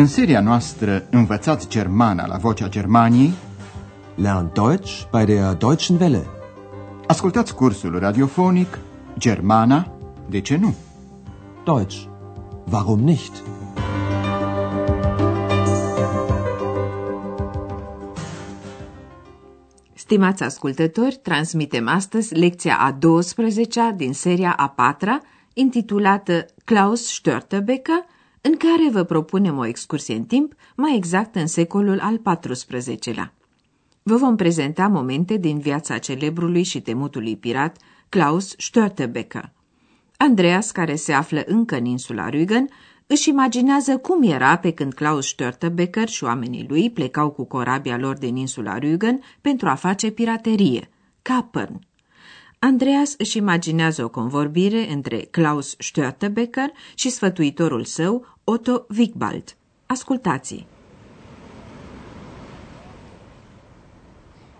În seria noastră Învățați Germana la Vocea Germaniei Lernt Deutsch bei der Deutschen Welle. Ascultați cursul radiofonic Germana, de ce nu? Deutsch. Warum nicht? Stimați ascultători, transmitem astăzi lecția a 12-a din seria a 4 intitulată Klaus Störtebeker, în care vă propunem o excursie în timp, mai exact în secolul al XIV-lea. Vă vom prezenta momente din viața celebrului și temutului pirat Klaus Störtebeker. Andreas, care se află încă în insula Rügen, își imaginează cum era pe când Klaus Störtebeker și oamenii lui plecau cu corabia lor din insula Rügen pentru a face piraterie, Kapern. Andreas își imaginează o convorbire între Klaus Störtebeker și sfătuitorul său, Otto Wigbald. Ascultați!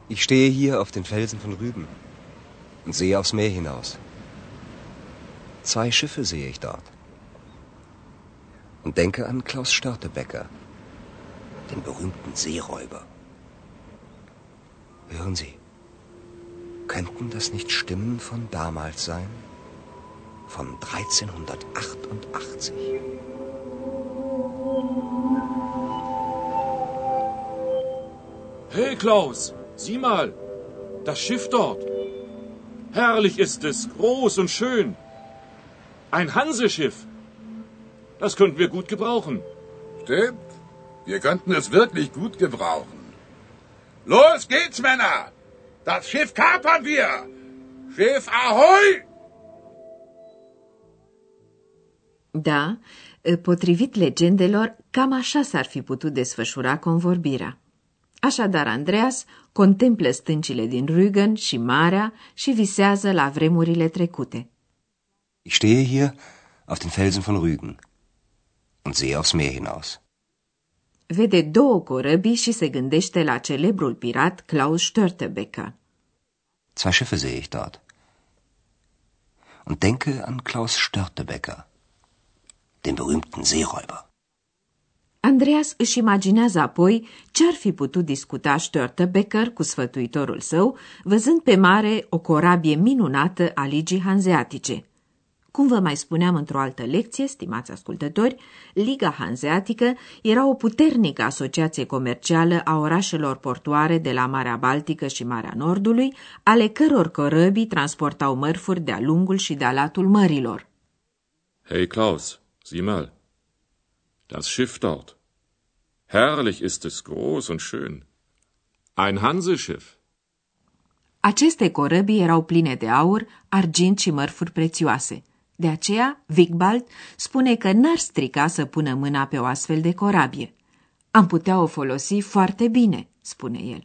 Ich stehe hier auf den Felsen von Rügen und sehe aufs Meer hinaus. Zwei Schiffe sehe ich dort. Und denke an Klaus Störtebecker, den berühmten Seeräuber. Hören Sie, könnten das nicht Stimmen von damals sein? Von 1388. Hey Klaus, sieh mal, das Schiff dort. Herrlich ist es, groß und schön. Ein Hanseschiff. Das könnten wir gut gebrauchen. Stimmt. Wir könnten es wirklich gut gebrauchen. Los geht's, Männer! Das Schiff kapern wir! Schiff Ahoi! Da, potrivit legendelor, cam așa s-ar fi putut desfășura convorbirea. Așadar, Andreas contemplă stâncile din Rügen și marea și visează la vremurile trecute. Ich stehe hier auf den Felsen von Rügen und sehe aufs Meer hinaus. Vede două corăbii și se gândește la celebrul pirat Klaus Störtebeker. Zwei Schiffe sehe ich dort. Und denke an Klaus Störtebecker, den berühmten Seeräuber. Andreas își imaginează apoi ce ar fi putut discuta Störtebeker cu sfătuitorul său, văzând pe mare o corabie minunată a ligii hanzeatice – cum vă mai spuneam într-o altă lecție, stimați ascultători, Liga Hanzeatică era o puternică asociație comercială a orașelor portoare de la Marea Baltică și Marea Nordului, ale căror corăbii transportau mărfuri de-a lungul și de-a latul mărilor. Hey Klaus, sieh mal. Das Schiff dort. Herrlich ist es, groß und schön. Ein Hanseschiff. Aceste corăbii erau pline de aur, argint și mărfuri prețioase – de aceea, Wigbald spune că n-ar strica să pună mâna pe o astfel de corabie. Am putea o folosi foarte bine, spune el.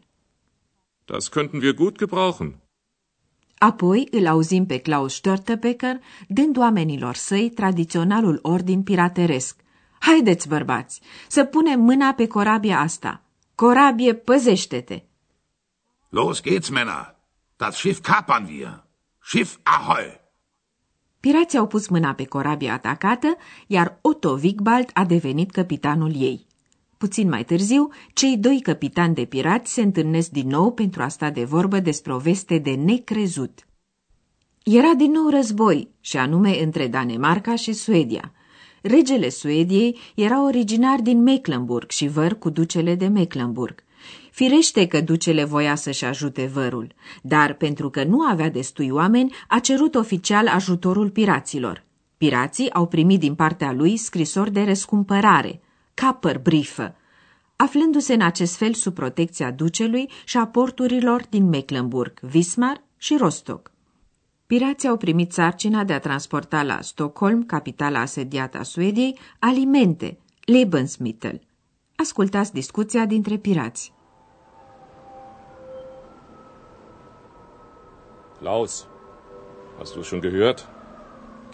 Das könnten wir gut gebrauchen. Apoi îl auzim pe Klaus Störtebeker dând oamenilor săi tradiționalul ordin pirateresc. Haideți, bărbați, să punem mâna pe corabia asta. Corabie, păzește-te! Los geht's, Männer! Das Schiff kapern wir! Schiff Ahoi! Pirații au pus mâna pe corabia atacată, iar Otto Wigbald a devenit capitanul ei. Puțin mai târziu, cei doi capitani de pirați se întâlnesc din nou pentru a sta de vorbă despre o veste de necrezut. Era din nou război, și anume între Danemarca și Suedia. Regele Suediei era originar din Mecklenburg și văr cu ducele de Mecklenburg. Firește că ducele voia să-și ajute vărul, dar pentru că nu avea destui oameni, a cerut oficial ajutorul piraților. Pirații au primit din partea lui scrisori de răscumpărare, brifă, aflându-se în acest fel sub protecția ducelui și a porturilor din Mecklenburg, Wismar și Rostock. Pirații au primit sarcina de a transporta la Stockholm, capitala asediată a Suediei, alimente, Lebensmittel. Ascultați discuția dintre pirați. Klaus, hast du schon gehört?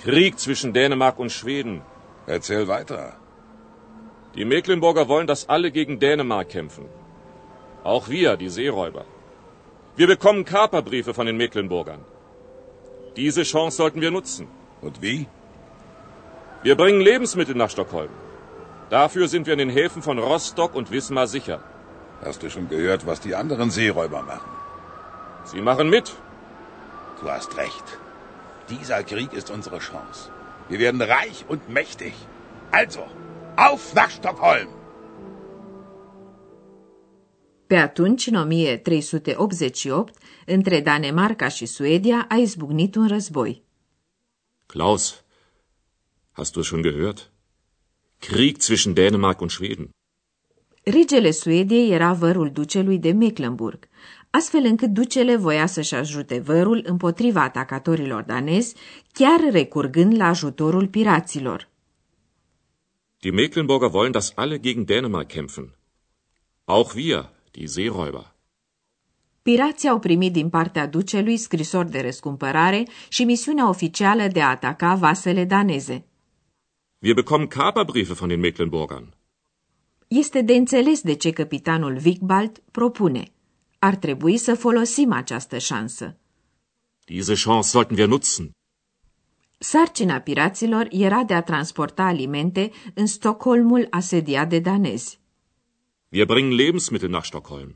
Krieg zwischen Dänemark und Schweden. Erzähl weiter. Die Mecklenburger wollen, dass alle gegen Dänemark kämpfen. Auch wir, die Seeräuber. Wir bekommen Kaperbriefe von den Mecklenburgern. Diese Chance sollten wir nutzen. Und wie? Wir bringen Lebensmittel nach Stockholm. Dafür sind wir in den Häfen von Rostock und Wismar sicher. Hast du schon gehört, was die anderen Seeräuber machen? Sie machen mit. Du hast recht. Dieser Krieg ist unsere Chance. Wir werden reich und mächtig. Also, auf nach Stockholm! Pe atunci, în 1388, între Danemarca și Suedia a izbucnit un război. Klaus, hast du es schon gehört? Krieg zwischen Dänemark und Schweden. Regele Suediei era vărul ducelui de Mecklenburg, astfel încât ducele voia să-și ajute vărul împotriva atacatorilor danezi, chiar recurgând la ajutorul piraților. Die Mecklenburger wollen, dass alle gegen Dänemark kämpfen. Auch wir, die Seeräuber. Pirații au primit din partea ducelui scrisori de răscumpărare și misiunea oficială de a ataca vasele daneze. Wir bekommen Kaperbriefe von den Mecklenburgern. Este de înțeles de ce capitanul Wigbald propune. Ar trebui să folosim această șansă. Diese Chance sollten wir nutzen. Sarcina piraților era de a transporta alimente în Stockholmul asediat de danezi. Wir bringen Lebensmittel nach Stockholm.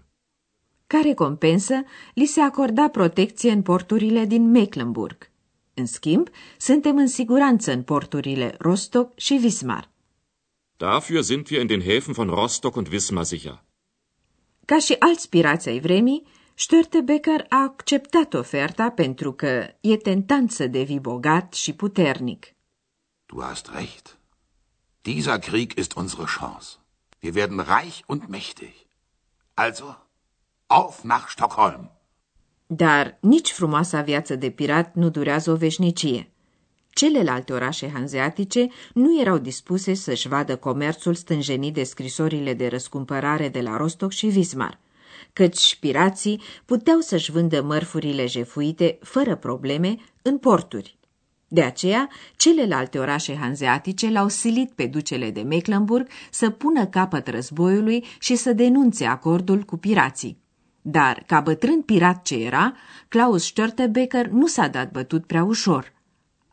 Ca recompensă, li se acorda protecție în porturile din Mecklenburg. În schimb, suntem în siguranță în porturile Rostock și Wismar. Dafür sind wir in den Häfen von Rostock und Wismar sicher. Ca și alți pirați ai vremii, Störtebeker a acceptat oferta pentru că e tentant să devii bogat și puternic. Du hast recht. Dieser Krieg ist unsere Chance. Wir werden reich und mächtig. Also, auf nach Stockholm! Dar nici frumoasa viață de pirat nu durează o veșnicie. Celelalte orașe hanzeatice nu erau dispuse să-și vadă comerțul stânjenit de scrisorile de răscumpărare de la Rostock și Wismar, căci pirații puteau să-și vândă mărfurile jefuite fără probleme în porturi. De aceea, celelalte orașe hanzeatice l-au silit pe ducele de Mecklenburg să pună capăt războiului și să denunțe acordul cu pirații. Dar, ca bătrân pirat ce era, Klaus Störtebeker nu s-a dat bătut prea ușor.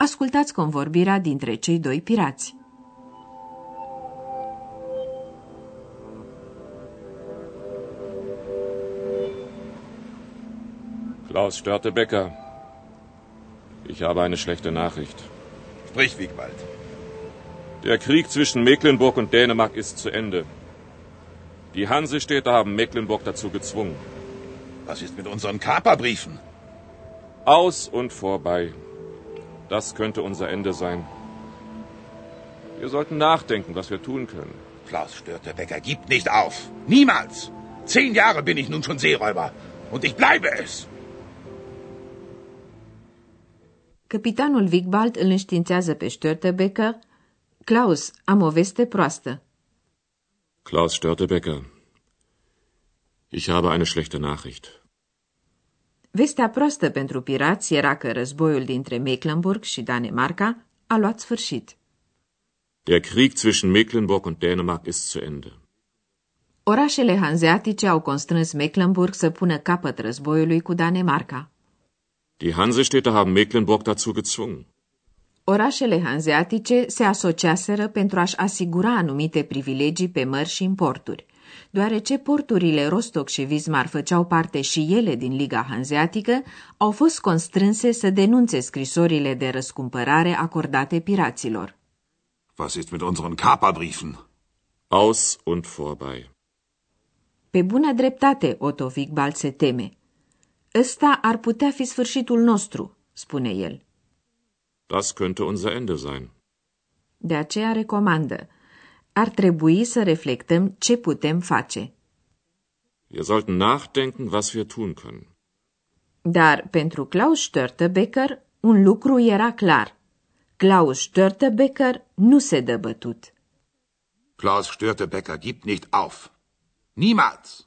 Ascultați convorbirea dintre cei doi pirați. Klaus Störtebecker, ich habe eine schlechte Nachricht. Sprich, Wiegwald. Der Krieg zwischen Mecklenburg und Dänemark ist zu Ende. Die Hansestädte haben Mecklenburg dazu gezwungen. Was ist mit unseren Kaperbriefen? Aus und vorbei. Das könnte unser Ende sein. Wir sollten nachdenken, was wir tun können. Klaus Störtebecker gibt nicht auf. Niemals. Zehn Jahre bin ich nun schon Seeräuber. Und ich bleibe es. Capitanul Wigbald îl înștiințează pe Störtebeker. Klaus, am o veste proastă. Klaus Störtebecker, ich habe eine schlechte Nachricht. Vestea proastă pentru pirați era că războiul dintre Mecklenburg și Danemarca a luat sfârșit. Der Krieg zwischen Mecklenburg und Dänemark ist zu Ende. Orașele hanzeatice au constrâns Mecklenburg să pună capăt războiului cu Danemarca. Die Hansestädte haben Mecklenburg dazu gezwungen. Orașele hanzeatice se asociaseră pentru a-și asigura anumite privilegii pe mări și în porturi. Deoarece porturile Rostock și Wismar făceau parte și ele din Liga Hanzeatică, au fost constrânse să denunțe scrisorile de răscumpărare acordate piraților. Was ist mit unseren Kaperbriefen? Aus und vorbei. Pe bună dreptate, Otto Wigbald se teme. Ăsta ar putea fi sfârșitul nostru, spune el. Das könnte unser Ende sein. De aceea recomandă. Ar trebui să reflectăm ce putem face. Wir sollten nachdenken, was wir tun können. Dar pentru Klaus Störtebeker un lucru era clar. Klaus Störtebeker nu se dă bătut. Klaus Störtebecker gibt nicht auf. Niemals.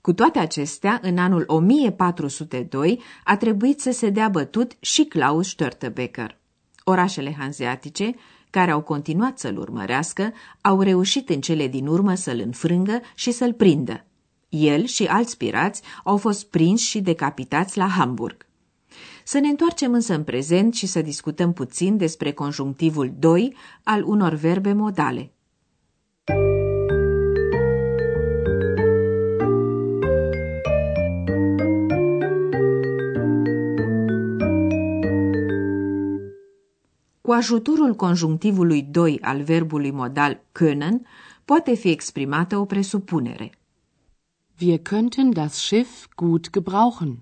Cu toate acestea, în anul 1402 a trebuit să se dea bătut și Klaus Störtebeker. Orașele hanzeatice, care au continuat să-l urmărească, au reușit în cele din urmă să-l înfrângă și să-l prindă. El și alți pirați au fost prinși și decapitați la Hamburg. Să ne întoarcem însă în prezent și să discutăm puțin despre conjunctivul 2 al unor verbe modale. Cu ajutorul conjunctivului 2 al verbului modal können poate fi exprimată o presupunere. Wir könnten das Schiff gut gebrauchen.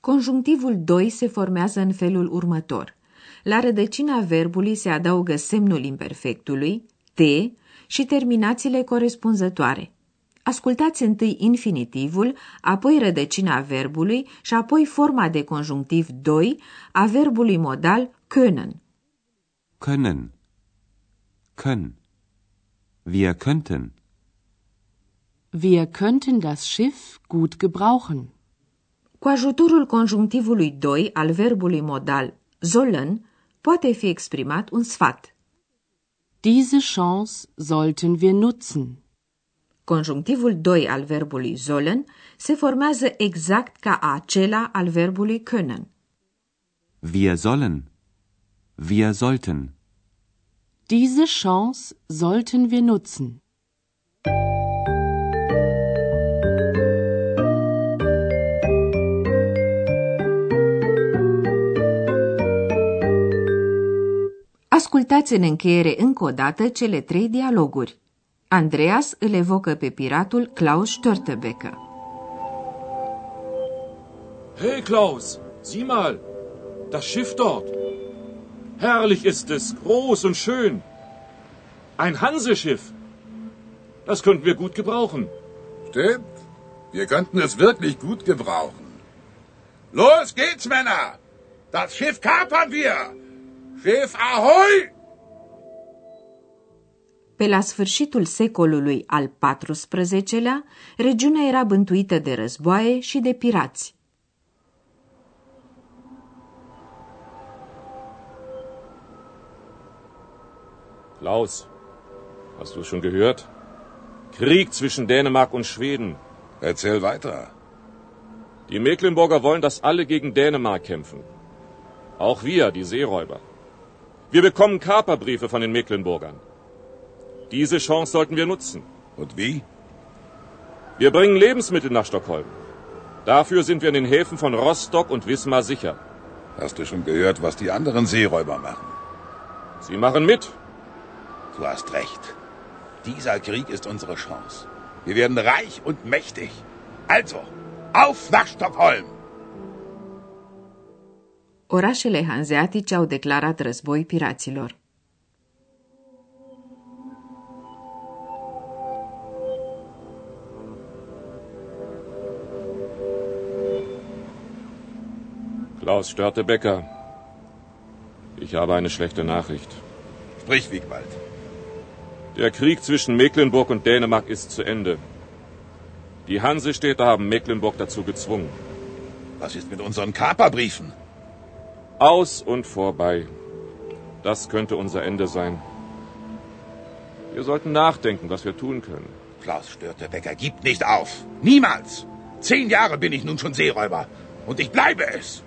Conjunctivul 2 se formează în felul următor. La rădăcina verbului se adaugă semnul imperfectului, t, și terminațiile corespunzătoare. Ascultați întâi infinitivul, apoi rădăcina verbului și apoi forma de conjunctiv 2 a verbului modal können. Können. Können. Wir könnten. Wir könnten das Schiff gut gebrauchen. Cu ajutorul conjunctivului 2 al verbului modal sollen poate fi exprimat un sfat. Diese Chance sollten wir nutzen. Conjunctivul 2 al verbului sollen se formează exact ca acela al verbului können. Wir sollen. Wir sollten. Diese Chance sollten wir nutzen. Ascultați în încheiere încă o dată cele trei dialoguri. Andreas îl evocă pe piratul Klaus Störtebeker. Hey Klaus, sieh mal, das Schiff dort. Herrlich ist es, groß und schön. Ein Hanseschiff. Das könnten wir gut gebrauchen. Stimmt. Wir könnten es wirklich gut gebrauchen. Los geht's, Männer! Das Schiff kapern wir! Schiff Ahoi! Pe la sfârșitul secolului al XIV-lea, regiunea era bântuită de războaie și de pirați. Klaus, hast du es schon gehört? Krieg zwischen Dänemark und Schweden. Erzähl weiter. Die Mecklenburger wollen, dass alle gegen Dänemark kämpfen. Auch wir, die Seeräuber. Wir bekommen Kaperbriefe von den Mecklenburgern. Diese Chance sollten wir nutzen. Und wie? Wir bringen Lebensmittel nach Stockholm. Dafür sind wir in den Häfen von Rostock und Wismar sicher. Hast du schon gehört, was die anderen Seeräuber machen? Sie machen mit. Du hast recht. Dieser Krieg ist unsere Chance. Wir werden reich und mächtig. Also, auf nach Stockholm! Orașele hanzeatice au declarat război piraților. Klaus Störtebecker. Ich habe eine schlechte Nachricht. Sprich, Wiegwald. Der Krieg zwischen Mecklenburg und Dänemark ist zu Ende. Die Hansestädte haben Mecklenburg dazu gezwungen. Was ist mit unseren Kaperbriefen? Aus und vorbei. Das könnte unser Ende sein. Wir sollten nachdenken, was wir tun können. Klaus Störtebecker gibt nicht auf. Niemals. Zehn Jahre bin ich nun schon Seeräuber. Und ich bleibe es.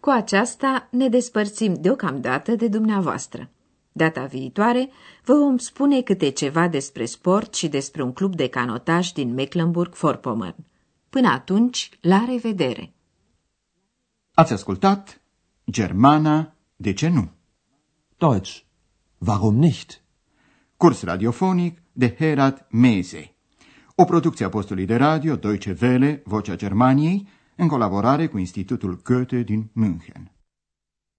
Cu aceasta ne despărțim deocamdată de dumneavoastră. Data viitoare vă vom spune câte ceva despre sport și despre un club de canotaj din Mecklenburg-Vorpommern. Până atunci, la revedere! Ați ascultat Germana, de ce nu? Deutsch. Warum nicht? Curs radiofonic de Herat Mese. O producție a postului de radio Deutsche Welle, Vocea Germaniei, în colaborare cu Institutul Goethe din München.